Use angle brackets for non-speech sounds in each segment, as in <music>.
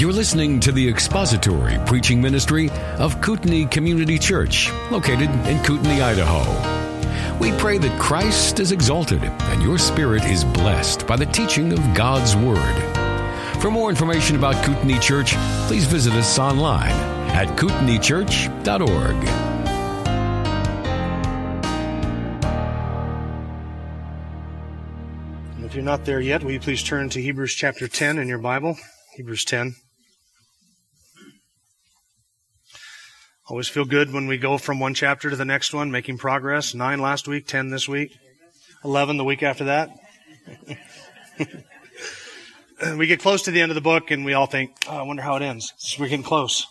You're listening to the expository preaching ministry of Kootenai Community Church, located in Kootenai, Idaho. We pray that Christ is exalted and your spirit is blessed by the teaching of God's Word. For more information about Kootenai Church, please visit us online at kootenaichurch.org. If you're not there yet, will you please turn to Hebrews chapter 10 in your Bible? Hebrews 10. Always feel good when we go from one chapter to the next one, making progress. Nine last week, ten this week, eleven the week after that. <laughs> we get close to the end of the book and we all think, oh, I wonder how it ends. We're getting close.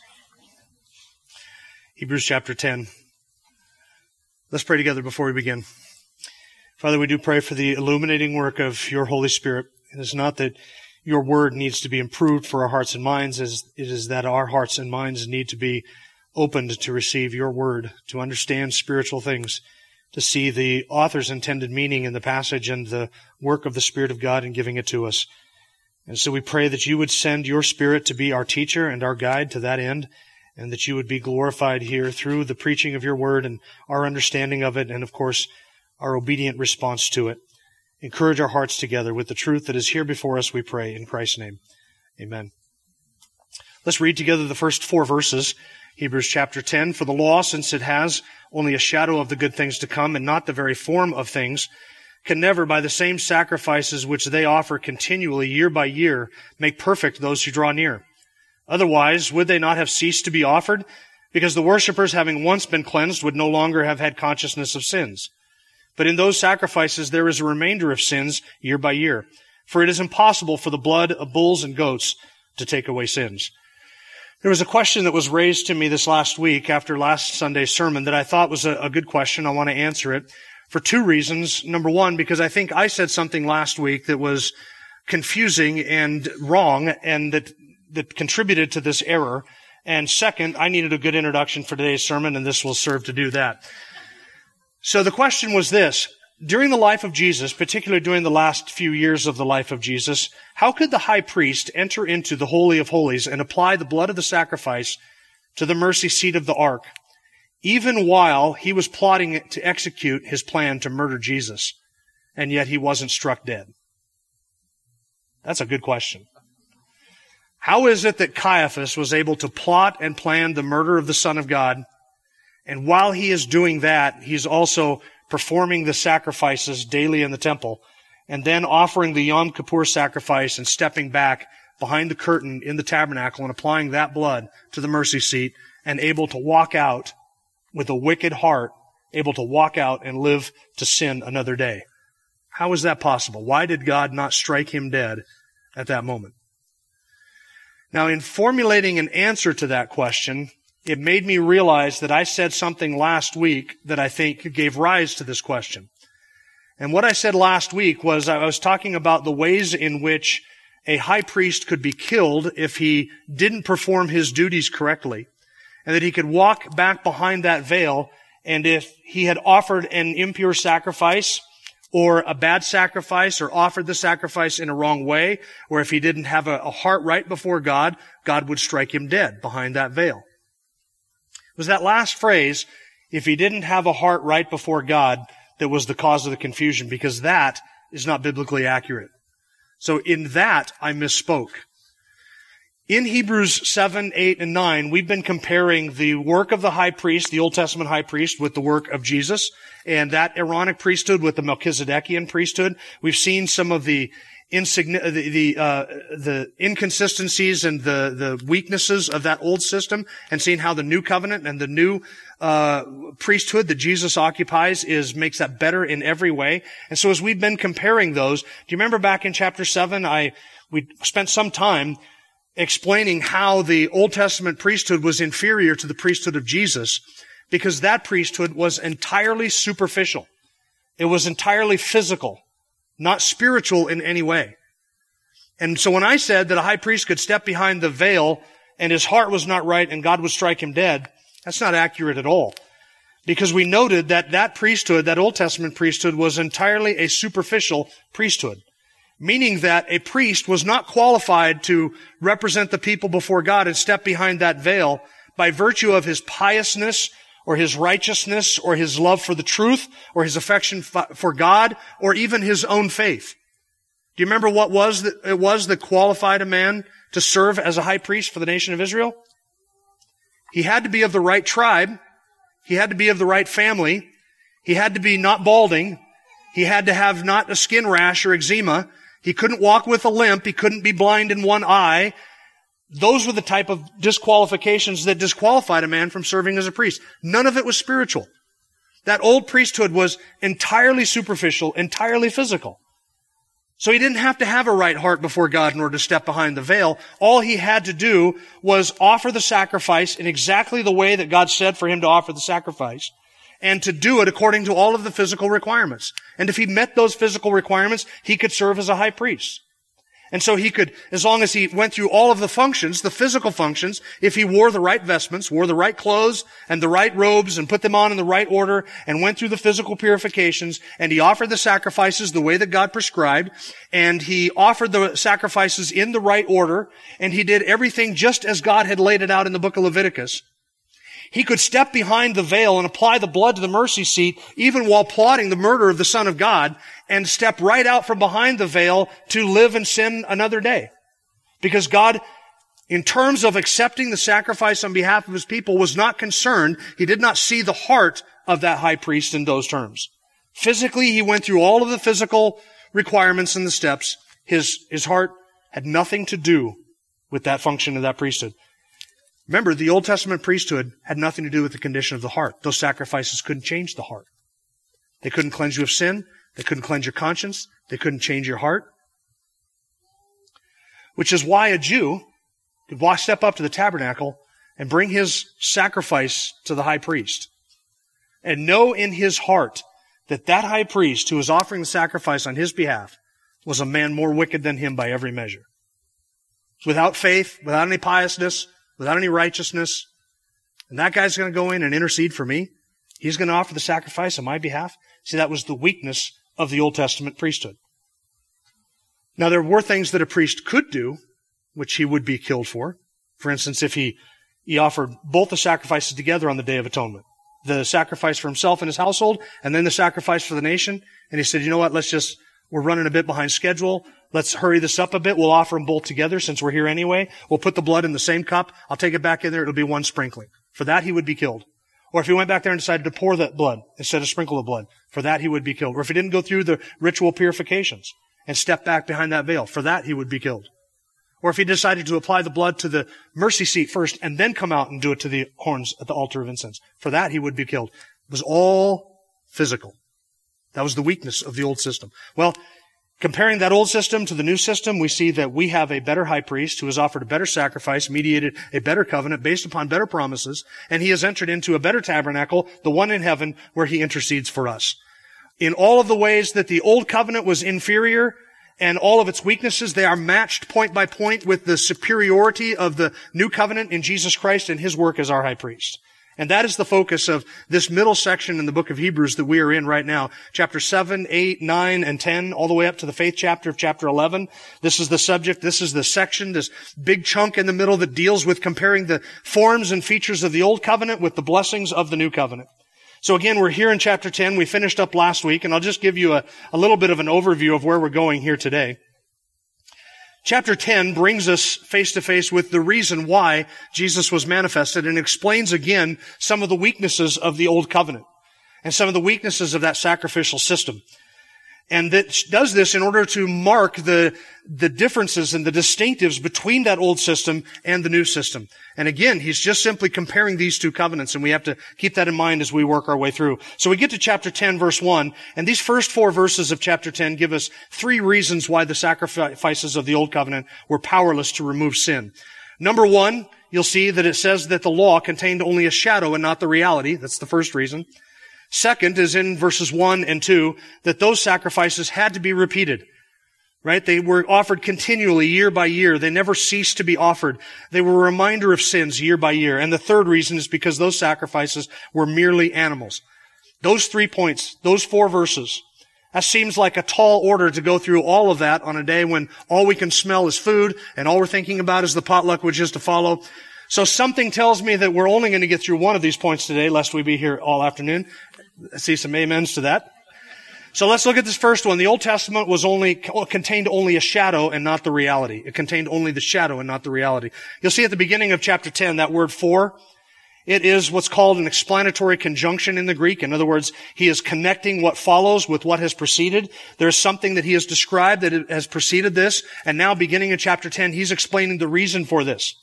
Hebrews chapter 10. Let's pray together before we begin. Father, we do pray for the illuminating work of your Holy Spirit. It is not that your word needs to be improved for our hearts and minds, as it is that our hearts and minds need to be opened to receive your word, to understand spiritual things, to see the author's intended meaning in the passage and the work of the Spirit of God in giving it to us. And so we pray that you would send your Spirit to be our teacher and our guide to that end, and that you would be glorified here through the preaching of your word and our understanding of it, and of course, our obedient response to it. Encourage our hearts together with the truth that is here before us, we pray, in Christ's name. Amen. Let's read together the first four verses Hebrews chapter 10, for the law, since it has only a shadow of the good things to come and not the very form of things, can never, by the same sacrifices which they offer continually year by year, make perfect those who draw near. Otherwise, would they not have ceased to be offered? Because the worshippers, having once been cleansed, would no longer have had consciousness of sins. But in those sacrifices there is a remainder of sins year by year. For it is impossible for the blood of bulls and goats to take away sins. There was a question that was raised to me this last week after last Sunday's sermon that I thought was a, a, good question. I want to answer it for two reasons. Number one, because I think I said something last week that was confusing and wrong and that, that contributed to this error. And second, I needed a good introduction for today's sermon and this will serve to do that. So the question was this. During the life of Jesus, particularly during the last few years of the life of Jesus, how could the high priest enter into the Holy of Holies and apply the blood of the sacrifice to the mercy seat of the ark, even while he was plotting to execute his plan to murder Jesus, and yet he wasn't struck dead? That's a good question. How is it that Caiaphas was able to plot and plan the murder of the Son of God, and while he is doing that, he's also performing the sacrifices daily in the temple, and then offering the Yom Kippur sacrifice and stepping back behind the curtain in the tabernacle and applying that blood to the mercy seat and able to walk out with a wicked heart, able to walk out and live to sin another day. How is that possible? Why did God not strike him dead at that moment? Now, in formulating an answer to that question, it made me realize that I said something last week that I think gave rise to this question. And what I said last week was I was talking about the ways in which a high priest could be killed if he didn't perform his duties correctly. And that he could walk back behind that veil and if he had offered an impure sacrifice or a bad sacrifice or offered the sacrifice in a wrong way, or if he didn't have a, heart right before God, God would strike him dead behind that veil was that last phrase, if he didn't have a heart right before God, that was the cause of the confusion, because that is not biblically accurate. So in that, I misspoke. In Hebrews 7, 8, and 9, we've been comparing the work of the high priest, the Old Testament high priest, with the work of Jesus, and that Aaronic priesthood with the Melchizedekian priesthood. We've seen some of the insigni- the the, uh, the inconsistencies and the the weaknesses of that old system, and seeing how the new covenant and the new uh, priesthood that Jesus occupies is makes that better in every way. And so, as we've been comparing those, do you remember back in chapter seven? I we spent some time explaining how the Old Testament priesthood was inferior to the priesthood of Jesus because that priesthood was entirely superficial. It was entirely physical not spiritual in any way. And so when I said that a high priest could step behind the veil and his heart was not right and God would strike him dead, that's not accurate at all. Because we noted that that priesthood, that Old Testament priesthood, was entirely a superficial priesthood. meaning that a priest was not qualified to represent the people before God and step behind that veil by virtue of his piousness or his righteousness or his love for the truth or his affection for God or even his own faith. Do you remember what was that it was that qualified a man to serve as a high priest for the nation of Israel? He had to be of the right tribe. He had to be of the right family. He had to be not balding. He had to have not a skin rash or eczema. He couldn't walk with a limp. He couldn't be blind in one eye. Those were the type of disqualifications that disqualified a man from serving as a priest. None of it was spiritual. That old priesthood was entirely superficial, entirely physical. So he didn't have to have a right heart before God in order to step behind the veil. All he had to do was offer the sacrifice in exactly the way that God said for him to offer the sacrifice and to do it according to all of the physical requirements. And if he met those physical requirements, he could serve as a high priest. And so he could, as long as he went through all of the functions, the physical functions, if he wore the right vestments, wore the right clothes and the right robes and put them on in the right order and went through the physical purifications and he offered the sacrifices the way that God prescribed and he offered the sacrifices in the right order and he did everything just as God had laid it out in the book of Leviticus. He could step behind the veil and apply the blood to the mercy seat even while plotting the murder of the Son of God and step right out from behind the veil to live and sin another day. Because God, in terms of accepting the sacrifice on behalf of his people, was not concerned. He did not see the heart of that high priest in those terms. Physically, he went through all of the physical requirements and the steps. His, his heart had nothing to do with that function of that priesthood. Remember, the Old Testament priesthood had nothing to do with the condition of the heart. Those sacrifices couldn't change the heart. They couldn't cleanse you of sin. They couldn't cleanse your conscience. They couldn't change your heart. Which is why a Jew could walk, step up to the tabernacle and bring his sacrifice to the high priest and know in his heart that that high priest who was offering the sacrifice on his behalf was a man more wicked than him by every measure. Without faith, without any piousness, without any righteousness, and that guy's going to go in and intercede for me. He's going to offer the sacrifice on my behalf. See, that was the weakness of the Old Testament priesthood. Now, there were things that a priest could do, which he would be killed for. For instance, if he, he offered both the sacrifices together on the Day of Atonement, the sacrifice for himself and his household, and then the sacrifice for the nation, and he said, you know what, let's just, we're running a bit behind schedule. Let's hurry this up a bit. We'll offer them both together since we're here anyway. We'll put the blood in the same cup. I'll take it back in there. It'll be one sprinkling. For that, he would be killed. Or if he went back there and decided to pour that blood instead of sprinkle the blood, for that he would be killed. Or if he didn't go through the ritual purifications and step back behind that veil, for that he would be killed. Or if he decided to apply the blood to the mercy seat first and then come out and do it to the horns at the altar of incense, for that he would be killed. It was all physical. That was the weakness of the old system. Well, Comparing that old system to the new system, we see that we have a better high priest who has offered a better sacrifice, mediated a better covenant based upon better promises, and he has entered into a better tabernacle, the one in heaven, where he intercedes for us. In all of the ways that the old covenant was inferior and all of its weaknesses, they are matched point by point with the superiority of the new covenant in Jesus Christ and his work as our high priest. And that is the focus of this middle section in the book of Hebrews that we are in right now. Chapter 7, 8, 9, and 10, all the way up to the faith chapter of chapter 11. This is the subject, this is the section, this big chunk in the middle that deals with comparing the forms and features of the old covenant with the blessings of the new covenant. So again, we're here in chapter 10. We finished up last week, and I'll just give you a, a little bit of an overview of where we're going here today. Chapter 10 brings us face to face with the reason why Jesus was manifested and explains again some of the weaknesses of the old covenant and some of the weaknesses of that sacrificial system. And that does this in order to mark the, the differences and the distinctives between that old system and the new system. And again, he's just simply comparing these two covenants, and we have to keep that in mind as we work our way through. So we get to chapter 10, verse 1, and these first four verses of chapter 10 give us three reasons why the sacrifices of the old covenant were powerless to remove sin. Number one, you'll see that it says that the law contained only a shadow and not the reality. That's the first reason. Second is in verses 1 and 2 that those sacrifices had to be repeated. Right? They were offered continually year by year. They never ceased to be offered. They were a reminder of sins year by year. And the third reason is because those sacrifices were merely animals. Those three points, those four verses, That seems like a tall order to go through all of that on a day when all we can smell is food and all we're thinking about is the potluck which is to follow. So something tells me that we're only going to get through one of these points today, lest we be here all afternoon. I see some amens to that. So let's look at this first one. The Old Testament was only, contained only a shadow and not the reality. It contained only the shadow and not the reality. You'll see at the beginning of chapter 10, that word for, it is what's called an explanatory conjunction in the Greek. In other words, he is connecting what follows with what has preceded. There's something that he has described that has preceded this, and now beginning in chapter 10, he's explaining the reason for this.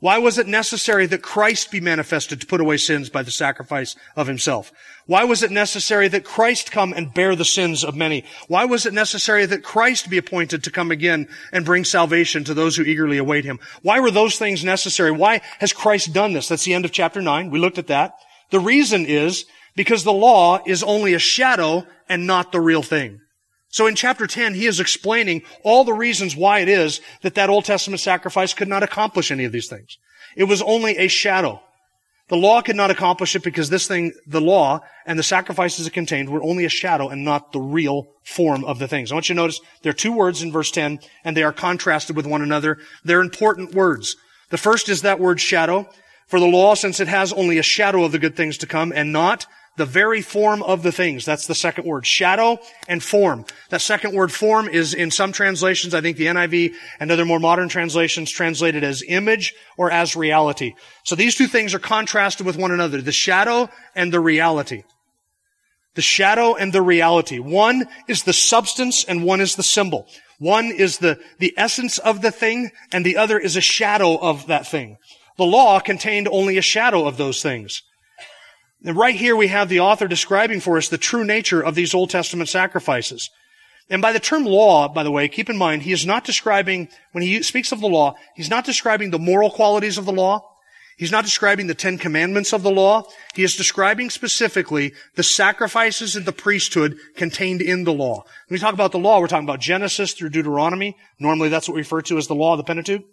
Why was it necessary that Christ be manifested to put away sins by the sacrifice of himself? Why was it necessary that Christ come and bear the sins of many? Why was it necessary that Christ be appointed to come again and bring salvation to those who eagerly await him? Why were those things necessary? Why has Christ done this? That's the end of chapter 9. We looked at that. The reason is because the law is only a shadow and not the real thing. So in chapter 10, he is explaining all the reasons why it is that that Old Testament sacrifice could not accomplish any of these things. It was only a shadow. The law could not accomplish it because this thing, the law and the sacrifices it contained were only a shadow and not the real form of the things. I want you to notice there are two words in verse 10 and they are contrasted with one another. They're important words. The first is that word shadow. For the law, since it has only a shadow of the good things to come and not the very form of the things. That's the second word. Shadow and form. That second word form is in some translations, I think the NIV and other more modern translations translated as image or as reality. So these two things are contrasted with one another. The shadow and the reality. The shadow and the reality. One is the substance and one is the symbol. One is the, the essence of the thing and the other is a shadow of that thing. The law contained only a shadow of those things. And right here we have the author describing for us the true nature of these Old Testament sacrifices. And by the term law, by the way, keep in mind, he is not describing, when he speaks of the law, he's not describing the moral qualities of the law. He's not describing the Ten Commandments of the law. He is describing specifically the sacrifices of the priesthood contained in the law. When we talk about the law, we're talking about Genesis through Deuteronomy. Normally that's what we refer to as the law of the Pentateuch.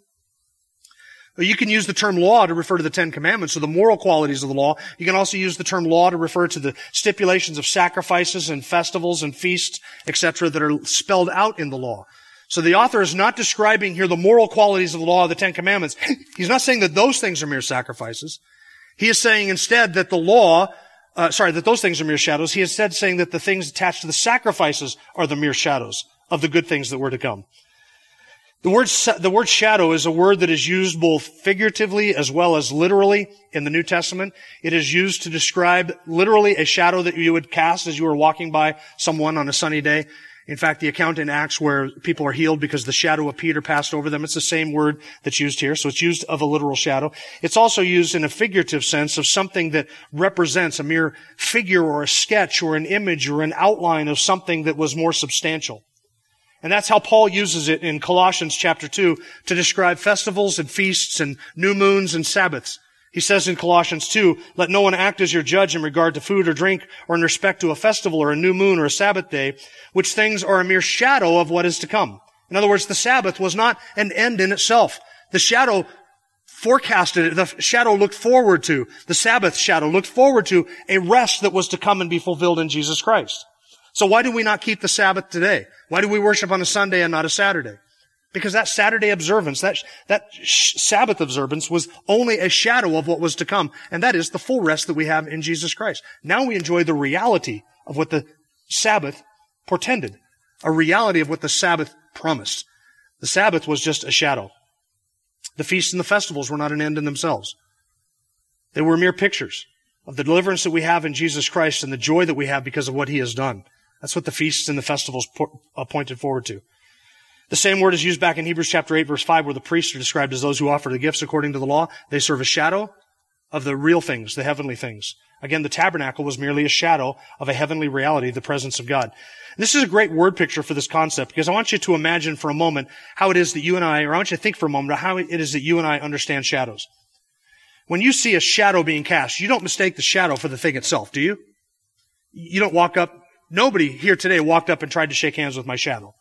You can use the term law to refer to the Ten Commandments, or the moral qualities of the law. You can also use the term law to refer to the stipulations of sacrifices and festivals and feasts, etc., that are spelled out in the law. So the author is not describing here the moral qualities of the law of the Ten Commandments. <clears throat> He's not saying that those things are mere sacrifices. He is saying instead that the law, uh, sorry, that those things are mere shadows. He is instead saying that the things attached to the sacrifices are the mere shadows of the good things that were to come. The word, the word shadow is a word that is used both figuratively as well as literally in the New Testament. It is used to describe literally a shadow that you would cast as you were walking by someone on a sunny day. In fact, the account in Acts where people are healed because the shadow of Peter passed over them, it's the same word that's used here. So it's used of a literal shadow. It's also used in a figurative sense of something that represents a mere figure or a sketch or an image or an outline of something that was more substantial. And that's how Paul uses it in Colossians chapter 2 to describe festivals and feasts and new moons and Sabbaths. He says in Colossians 2, let no one act as your judge in regard to food or drink or in respect to a festival or a new moon or a Sabbath day, which things are a mere shadow of what is to come. In other words, the Sabbath was not an end in itself. The shadow forecasted. The shadow looked forward to, the Sabbath shadow looked forward to a rest that was to come and be fulfilled in Jesus Christ. So why do we not keep the Sabbath today? Why do we worship on a Sunday and not a Saturday? Because that Saturday observance, that, that Sabbath observance was only a shadow of what was to come. And that is the full rest that we have in Jesus Christ. Now we enjoy the reality of what the Sabbath portended. A reality of what the Sabbath promised. The Sabbath was just a shadow. The feasts and the festivals were not an end in themselves. They were mere pictures of the deliverance that we have in Jesus Christ and the joy that we have because of what He has done. That's what the feasts and the festivals uh, pointed forward to. The same word is used back in Hebrews chapter 8 verse 5 where the priests are described as those who offer the gifts according to the law. They serve a shadow of the real things, the heavenly things. Again, the tabernacle was merely a shadow of a heavenly reality, the presence of God. This is a great word picture for this concept because I want you to imagine for a moment how it is that you and I, or I want you to think for a moment how it is that you and I understand shadows. When you see a shadow being cast, you don't mistake the shadow for the thing itself, do you? You don't walk up Nobody here today walked up and tried to shake hands with my shadow.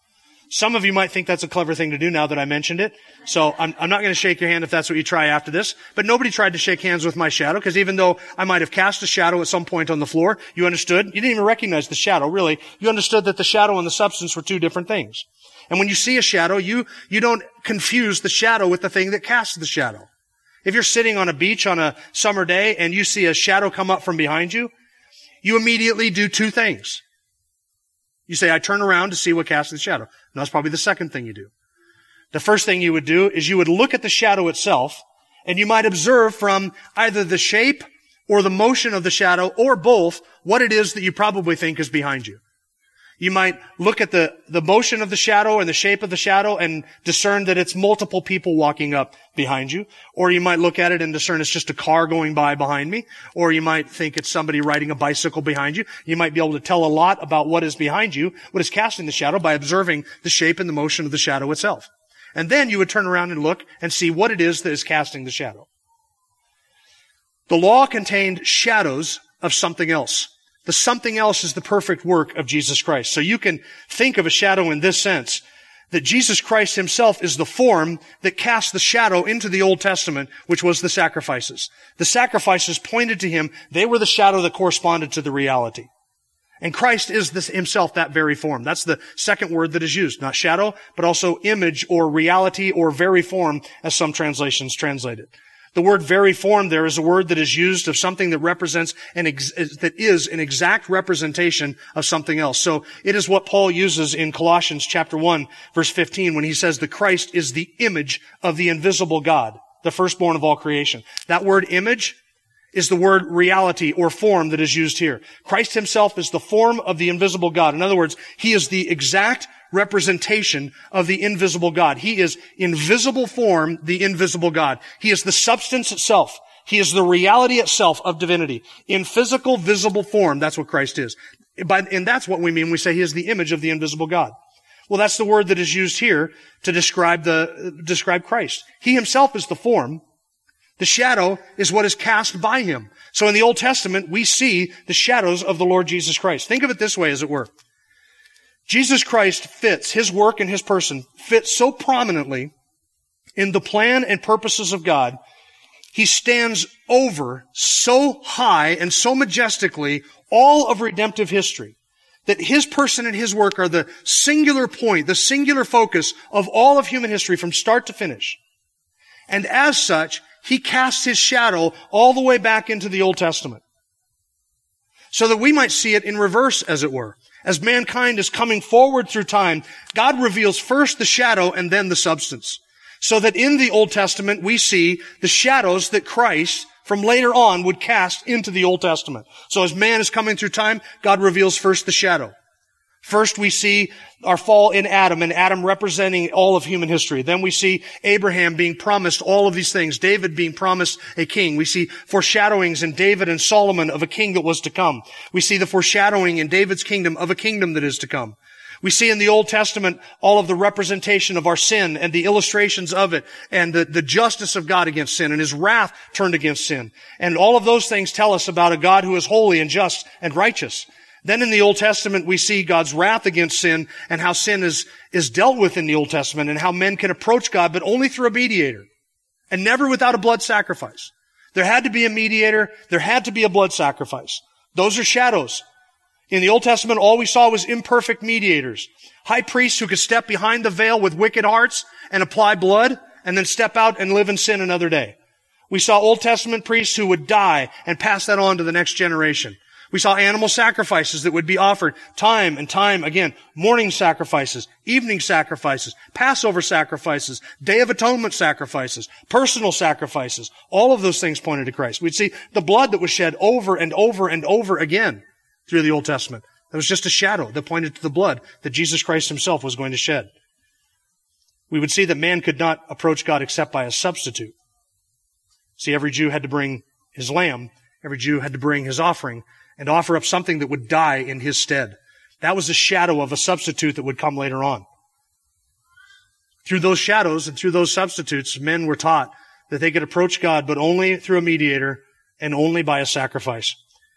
Some of you might think that's a clever thing to do now that I mentioned it. So I'm, I'm not going to shake your hand if that's what you try after this. But nobody tried to shake hands with my shadow because even though I might have cast a shadow at some point on the floor, you understood. You didn't even recognize the shadow, really. You understood that the shadow and the substance were two different things. And when you see a shadow, you, you don't confuse the shadow with the thing that casts the shadow. If you're sitting on a beach on a summer day and you see a shadow come up from behind you, you immediately do two things. You say, I turn around to see what casts the shadow. And that's probably the second thing you do. The first thing you would do is you would look at the shadow itself and you might observe from either the shape or the motion of the shadow or both what it is that you probably think is behind you. You might look at the, the motion of the shadow and the shape of the shadow and discern that it's multiple people walking up behind you. Or you might look at it and discern it's just a car going by behind me. Or you might think it's somebody riding a bicycle behind you. You might be able to tell a lot about what is behind you, what is casting the shadow by observing the shape and the motion of the shadow itself. And then you would turn around and look and see what it is that is casting the shadow. The law contained shadows of something else. The something else is the perfect work of Jesus Christ. So you can think of a shadow in this sense that Jesus Christ himself is the form that cast the shadow into the Old Testament, which was the sacrifices. The sacrifices pointed to him. They were the shadow that corresponded to the reality. And Christ is this himself that very form. That's the second word that is used. Not shadow, but also image or reality or very form, as some translations translate it. The word very form there is a word that is used of something that represents an ex- that is an exact representation of something else. So it is what Paul uses in Colossians chapter 1 verse 15 when he says the Christ is the image of the invisible God, the firstborn of all creation. That word image is the word reality or form that is used here. Christ himself is the form of the invisible God. In other words, he is the exact representation of the invisible God. He is invisible form, the invisible God. He is the substance itself. He is the reality itself of divinity. In physical, visible form, that's what Christ is. and that's what we mean when we say he is the image of the invisible God. Well, that's the word that is used here to describe the, describe Christ. He himself is the form. The shadow is what is cast by him. So in the Old Testament, we see the shadows of the Lord Jesus Christ. Think of it this way, as it were. Jesus Christ fits, his work and his person fits so prominently in the plan and purposes of God. He stands over so high and so majestically all of redemptive history that his person and his work are the singular point, the singular focus of all of human history from start to finish. And as such, he casts his shadow all the way back into the Old Testament. So that we might see it in reverse, as it were as mankind is coming forward through time, God reveals first the shadow and then the substance. So that in the Old Testament, we see the shadows that Christ from later on would cast into the Old Testament. So as man is coming through time, God reveals first the shadow. First, we see our fall in Adam and Adam representing all of human history. Then we see Abraham being promised all of these things. David being promised a king. We see foreshadowings in David and Solomon of a king that was to come. We see the foreshadowing in David's kingdom of a kingdom that is to come. We see in the Old Testament all of the representation of our sin and the illustrations of it and the, the justice of God against sin and his wrath turned against sin. And all of those things tell us about a God who is holy and just and righteous. Then in the Old Testament, we see God's wrath against sin and how sin is, is dealt with in the Old Testament and how men can approach God, but only through a mediator and never without a blood sacrifice. There had to be a mediator. There had to be a blood sacrifice. Those are shadows. In the Old Testament, all we saw was imperfect mediators. High priests who could step behind the veil with wicked hearts and apply blood and then step out and live in sin another day. We saw Old Testament priests who would die and pass that on to the next generation. We saw animal sacrifices that would be offered time and time again. Morning sacrifices, evening sacrifices, Passover sacrifices, Day of Atonement sacrifices, personal sacrifices. All of those things pointed to Christ. We'd see the blood that was shed over and over and over again through the Old Testament. That was just a shadow that pointed to the blood that Jesus Christ himself was going to shed. We would see that man could not approach God except by a substitute. See, every Jew had to bring his lamb. Every Jew had to bring his offering and offer up something that would die in his stead. That was a shadow of a substitute that would come later on. Through those shadows and through those substitutes, men were taught that they could approach God, but only through a mediator and only by a sacrifice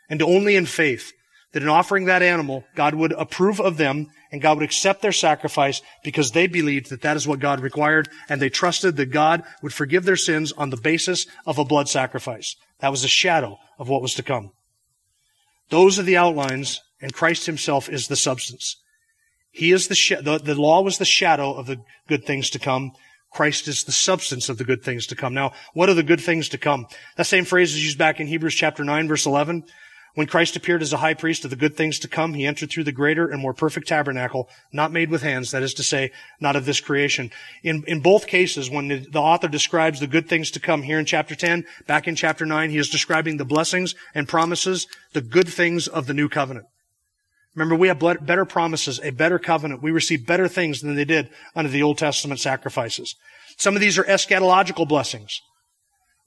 and only in faith. that in offering that animal, God would approve of them and God would accept their sacrifice because they believed that that is what God required and they trusted that God would forgive their sins on the basis of a blood sacrifice. That was a shadow of what was to come. Those are the outlines and Christ himself is the substance. He is the, sh- the, the law was the shadow of the good things to come. Christ is the substance of the good things to come. Now, what are the good things to come? That same phrase is used back in Hebrews chapter 9 verse 11. When Christ appeared as a high priest of the good things to come, he entered through the greater and more perfect tabernacle, not made with hands, that is to say, not of this creation. In, in both cases, when the, the author describes the good things to come here in chapter 10, back in chapter 9, he is describing the blessings and promises, the good things of the new covenant. Remember, we have better promises, a better covenant. We receive better things than they did under the Old Testament sacrifices. Some of these are eschatological blessings.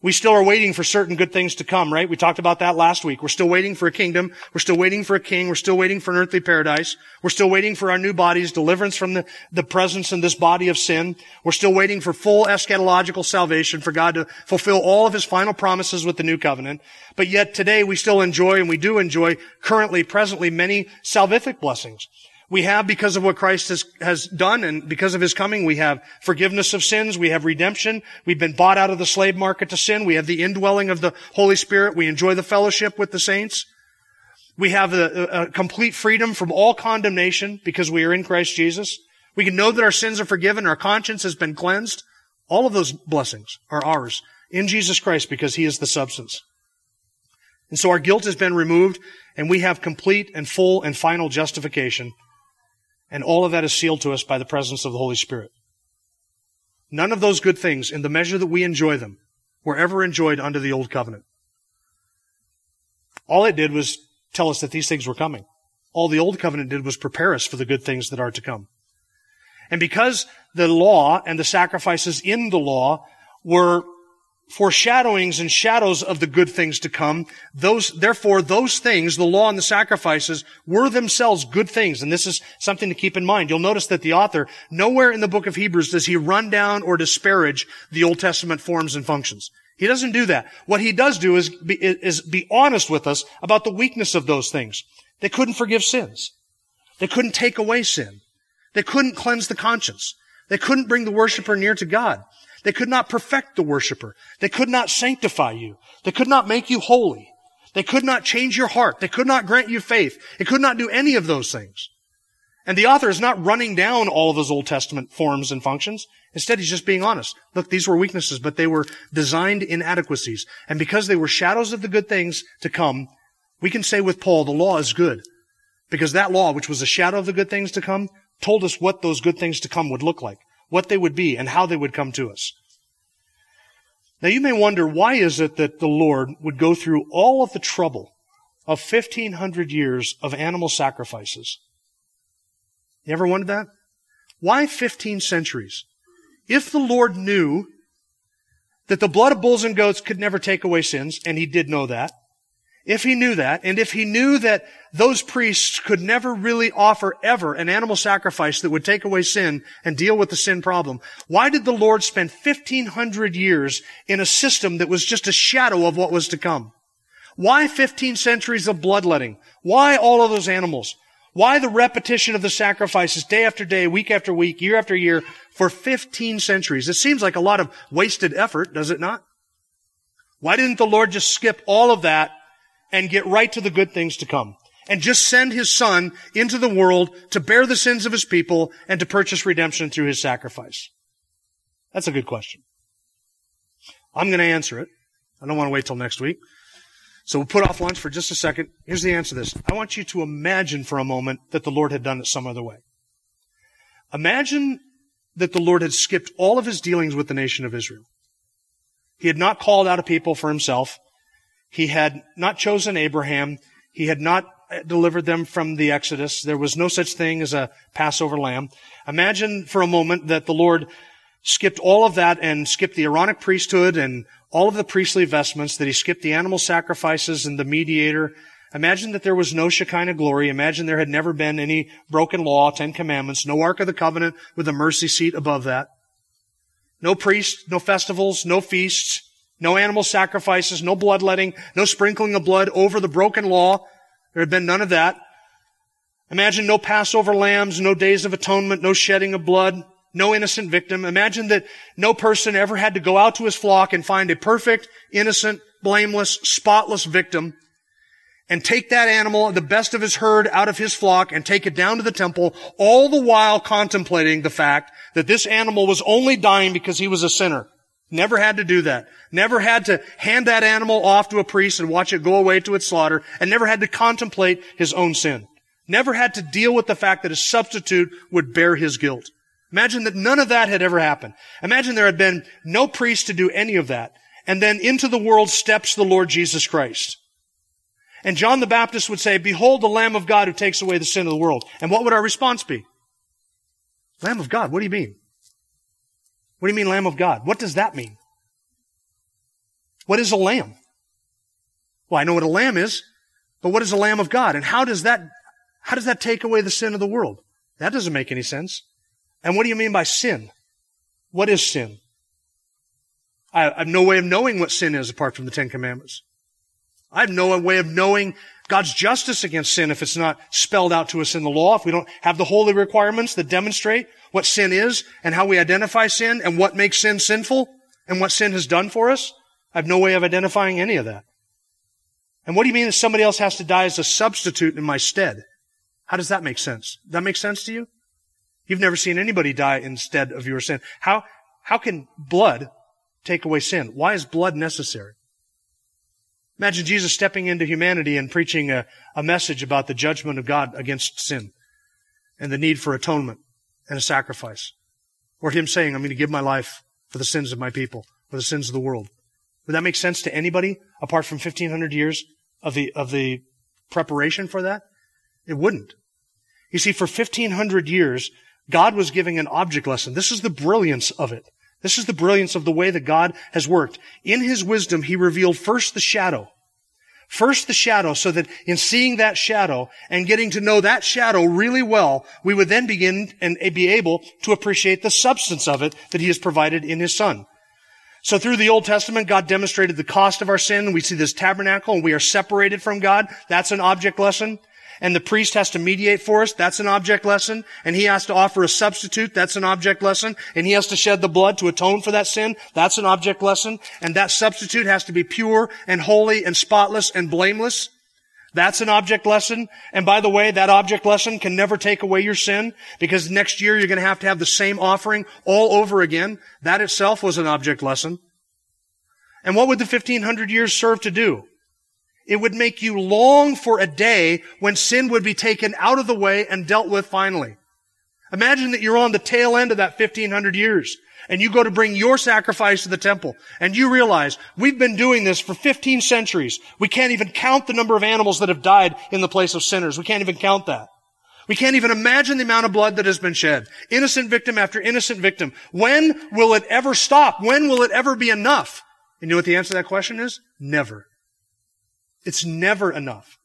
We still are waiting for certain good things to come, right? We talked about that last week. We're still waiting for a kingdom. We're still waiting for a king. We're still waiting for an earthly paradise. We're still waiting for our new bodies, deliverance from the, the presence in this body of sin. We're still waiting for full eschatological salvation, for God to fulfill all of his final promises with the new covenant. But yet today we still enjoy and we do enjoy currently, presently, many salvific blessings. We have, because of what Christ has, has done and because of his coming, we have forgiveness of sins. We have redemption. We've been bought out of the slave market to sin. We have the indwelling of the Holy Spirit. We enjoy the fellowship with the saints. We have a, a complete freedom from all condemnation because we are in Christ Jesus. We can know that our sins are forgiven. Our conscience has been cleansed. All of those blessings are ours in Jesus Christ because he is the substance. And so our guilt has been removed and we have complete and full and final justification and all of that is sealed to us by the presence of the Holy Spirit. None of those good things, in the measure that we enjoy them, were ever enjoyed under the old covenant. All it did was tell us that these things were coming. All the old covenant did was prepare us for the good things that are to come. And because the law and the sacrifices in the law were foreshadowings and shadows of the good things to come. Those, therefore, those things, the law and the sacrifices, were themselves good things. And this is something to keep in mind. You'll notice that the author, nowhere in the book of Hebrews does he run down or disparage the Old Testament forms and functions. He doesn't do that. What he does do is be, is be honest with us about the weakness of those things. They couldn't forgive sins. They couldn't take away sin. They couldn't cleanse the conscience. They couldn't bring the worshiper near to God. They could not perfect the worshiper. They could not sanctify you. They could not make you holy. They could not change your heart. They could not grant you faith. It could not do any of those things. And the author is not running down all of those Old Testament forms and functions. Instead, he's just being honest. Look, these were weaknesses, but they were designed inadequacies. And because they were shadows of the good things to come, we can say with Paul, the law is good. Because that law, which was a shadow of the good things to come, told us what those good things to come would look like what they would be, and how they would come to us. Now you may wonder, why is it that the Lord would go through all of the trouble of 1500 years of animal sacrifices? You ever wondered that? Why 15 centuries? If the Lord knew that the blood of bulls and goats could never take away sins, and he did know that, if he knew that, and if he knew that those priests could never really offer ever an animal sacrifice that would take away sin and deal with the sin problem, why did the Lord spend 1500 years in a system that was just a shadow of what was to come? Why 15 centuries of bloodletting? Why all of those animals? Why the repetition of the sacrifices day after day, week after week, year after year for 15 centuries? It seems like a lot of wasted effort, does it not? Why didn't the Lord just skip all of that and get right to the good things to come. And just send his son into the world to bear the sins of his people and to purchase redemption through his sacrifice? That's a good question. I'm going to answer it. I don't want to wait till next week. So we'll put off lunch for just a second. Here's the answer to this. I want you to imagine for a moment that the Lord had done it some other way. Imagine that the Lord had skipped all of his dealings with the nation of Israel. He had not called out a people for himself. He had not chosen Abraham. He had not delivered them from the Exodus. There was no such thing as a Passover lamb. Imagine for a moment that the Lord skipped all of that and skipped the Aaronic priesthood and all of the priestly vestments, that he skipped the animal sacrifices and the mediator. Imagine that there was no Shekinah glory. Imagine there had never been any broken law, Ten Commandments, no Ark of the Covenant with a mercy seat above that. No priests, no festivals, no feasts. No animal sacrifices, no bloodletting, no sprinkling of blood over the broken law There had been none of that. Imagine no Passover lambs, no days of atonement, no shedding of blood, no innocent victim. Imagine that no person ever had to go out to his flock and find a perfect, innocent, blameless, spotless victim and take that animal, the best of his herd, out of his flock and take it down to the temple, all the while contemplating the fact that this animal was only dying because he was a sinner. Never had to do that. Never had to hand that animal off to a priest and watch it go away to its slaughter, and never had to contemplate his own sin. Never had to deal with the fact that a substitute would bear his guilt. Imagine that none of that had ever happened. Imagine there had been no priest to do any of that. And then into the world steps the Lord Jesus Christ. And John the Baptist would say, behold the Lamb of God who takes away the sin of the world. And what would our response be? Lamb of God, what do you mean? What do you mean Lamb of God? What does that mean? What is a lamb? Well, I know what a lamb is, but what is a lamb of God? And how does that, how does that take away the sin of the world? That doesn't make any sense. And what do you mean by sin? What is sin? I, have no way of knowing what sin is apart from the Ten Commandments. I have no way of knowing God's justice against sin if it's not spelled out to us in the law, if we don't have the holy requirements that demonstrate what sin is and how we identify sin and what makes sin sinful and what sin has done for us. I have no way of identifying any of that. And what do you mean that somebody else has to die as a substitute in my stead? How does that make sense? That make sense to you? You've never seen anybody die instead of your sin. How, how can blood take away sin? Why is blood necessary? Imagine Jesus stepping into humanity and preaching a, a message about the judgment of God against sin and the need for atonement and a sacrifice. Or him saying, I'm going to give my life for the sins of my people, for the sins of the world. Would that make sense to anybody apart from 1500 years of the, of the preparation for that? It wouldn't. You see, for 1500 years, God was giving an object lesson. This is the brilliance of it. This is the brilliance of the way that God has worked. In His wisdom, He revealed first the shadow. First the shadow, so that in seeing that shadow and getting to know that shadow really well, we would then begin and be able to appreciate the substance of it that He has provided in His Son. So through the Old Testament, God demonstrated the cost of our sin. We see this tabernacle and we are separated from God. That's an object lesson and the priest has to mediate for us, that's an object lesson, and he has to offer a substitute, that's an object lesson, and he has to shed the blood to atone for that sin, that's an object lesson, and that substitute has to be pure and holy and spotless and blameless. That's an object lesson. And by the way, that object lesson can never take away your sin because next year you're going to have to have the same offering all over again. That itself was an object lesson. And what would the 1500 years serve to do? It would make you long for a day when sin would be taken out of the way and dealt with finally. Imagine that you're on the tail end of that 1500 years and you go to bring your sacrifice to the temple and you realize we've been doing this for 15 centuries. We can't even count the number of animals that have died in the place of sinners. We can't even count that. We can't even imagine the amount of blood that has been shed. Innocent victim after innocent victim. When will it ever stop? When will it ever be enough? And you know what the answer to that question is? Never. It's never enough.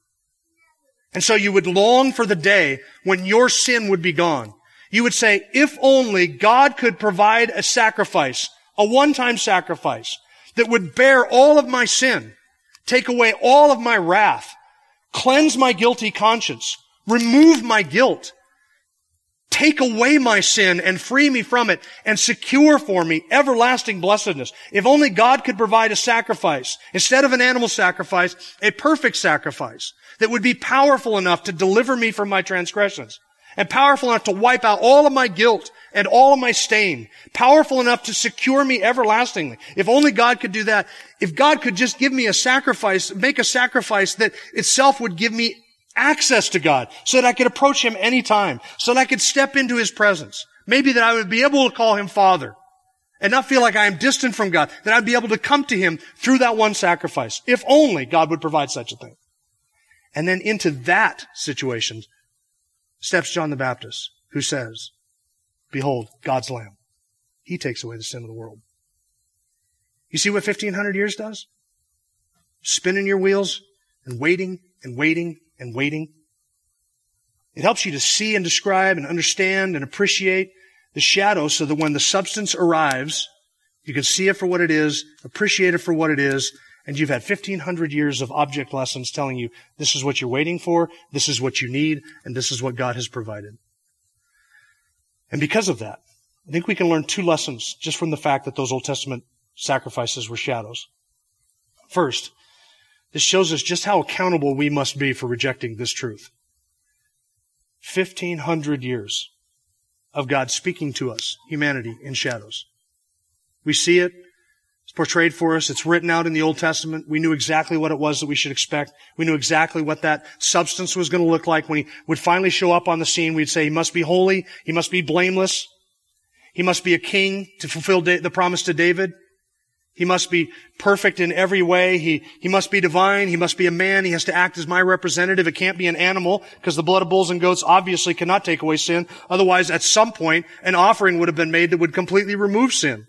And so you would long for the day when your sin would be gone. You would say, if only God could provide a sacrifice, a one-time sacrifice that would bear all of my sin, take away all of my wrath, cleanse my guilty conscience, remove my guilt, take away my sin and free me from it and secure for me everlasting blessedness. If only God could provide a sacrifice, instead of an animal sacrifice, a perfect sacrifice that would be powerful enough to deliver me from my transgressions and powerful enough to wipe out all of my guilt and all of my stain, powerful enough to secure me everlastingly. If only God could do that. If God could just give me a sacrifice, make a sacrifice that itself would give me access to God so that I could approach Him anytime, so that I could step into His presence. Maybe that I would be able to call Him Father and not feel like I am distant from God, that I'd be able to come to Him through that one sacrifice. If only God would provide such a thing. And then into that situation steps John the Baptist, who says, Behold, God's Lamb. He takes away the sin of the world. You see what 1500 years does? Spinning your wheels and waiting and waiting and waiting. It helps you to see and describe and understand and appreciate the shadow so that when the substance arrives, you can see it for what it is, appreciate it for what it is, And you've had 1500 years of object lessons telling you this is what you're waiting for, this is what you need, and this is what God has provided. And because of that, I think we can learn two lessons just from the fact that those Old Testament sacrifices were shadows. First, this shows us just how accountable we must be for rejecting this truth. 1500 years of God speaking to us, humanity, in shadows. We see it. It's portrayed for us. It's written out in the Old Testament. We knew exactly what it was that we should expect. We knew exactly what that substance was going to look like when he would finally show up on the scene. We'd say he must be holy. He must be blameless. He must be a king to fulfill the promise to David. He must be perfect in every way. He, he must be divine. He must be a man. He has to act as my representative. It can't be an animal because the blood of bulls and goats obviously cannot take away sin. Otherwise, at some point, an offering would have been made that would completely remove sin.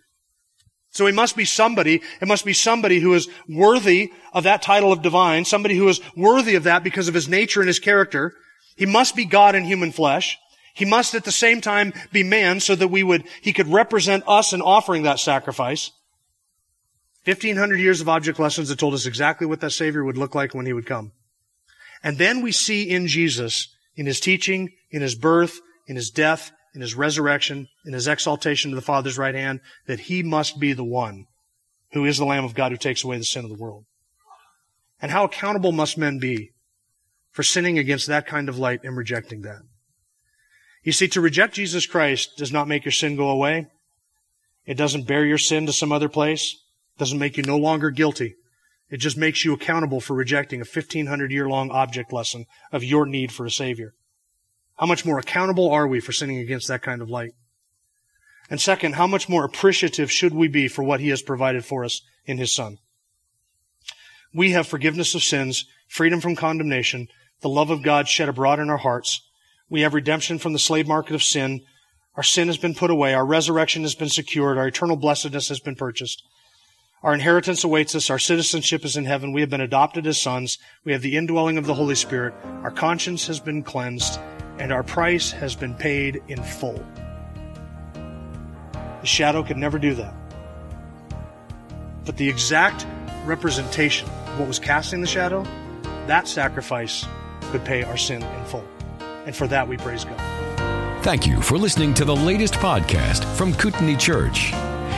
So he must be somebody, it must be somebody who is worthy of that title of divine, somebody who is worthy of that because of his nature and his character. He must be God in human flesh. He must at the same time be man so that we would, he could represent us in offering that sacrifice. 1500 years of object lessons that told us exactly what that Savior would look like when he would come. And then we see in Jesus, in his teaching, in his birth, in his death, in his resurrection, in his exaltation to the Father's right hand, that he must be the one who is the Lamb of God who takes away the sin of the world. And how accountable must men be for sinning against that kind of light and rejecting that? You see, to reject Jesus Christ does not make your sin go away. It doesn't bear your sin to some other place. Doesn't make you no longer guilty. It just makes you accountable for rejecting a 1500 year long object lesson of your need for a Savior. How much more accountable are we for sinning against that kind of light? And second, how much more appreciative should we be for what He has provided for us in His Son? We have forgiveness of sins, freedom from condemnation, the love of God shed abroad in our hearts. We have redemption from the slave market of sin. Our sin has been put away. Our resurrection has been secured. Our eternal blessedness has been purchased. Our inheritance awaits us. Our citizenship is in heaven. We have been adopted as sons. We have the indwelling of the Holy Spirit. Our conscience has been cleansed, and our price has been paid in full. The shadow could never do that. But the exact representation of what was casting the shadow, that sacrifice could pay our sin in full. And for that we praise God. Thank you for listening to the latest podcast from Kootenai Church.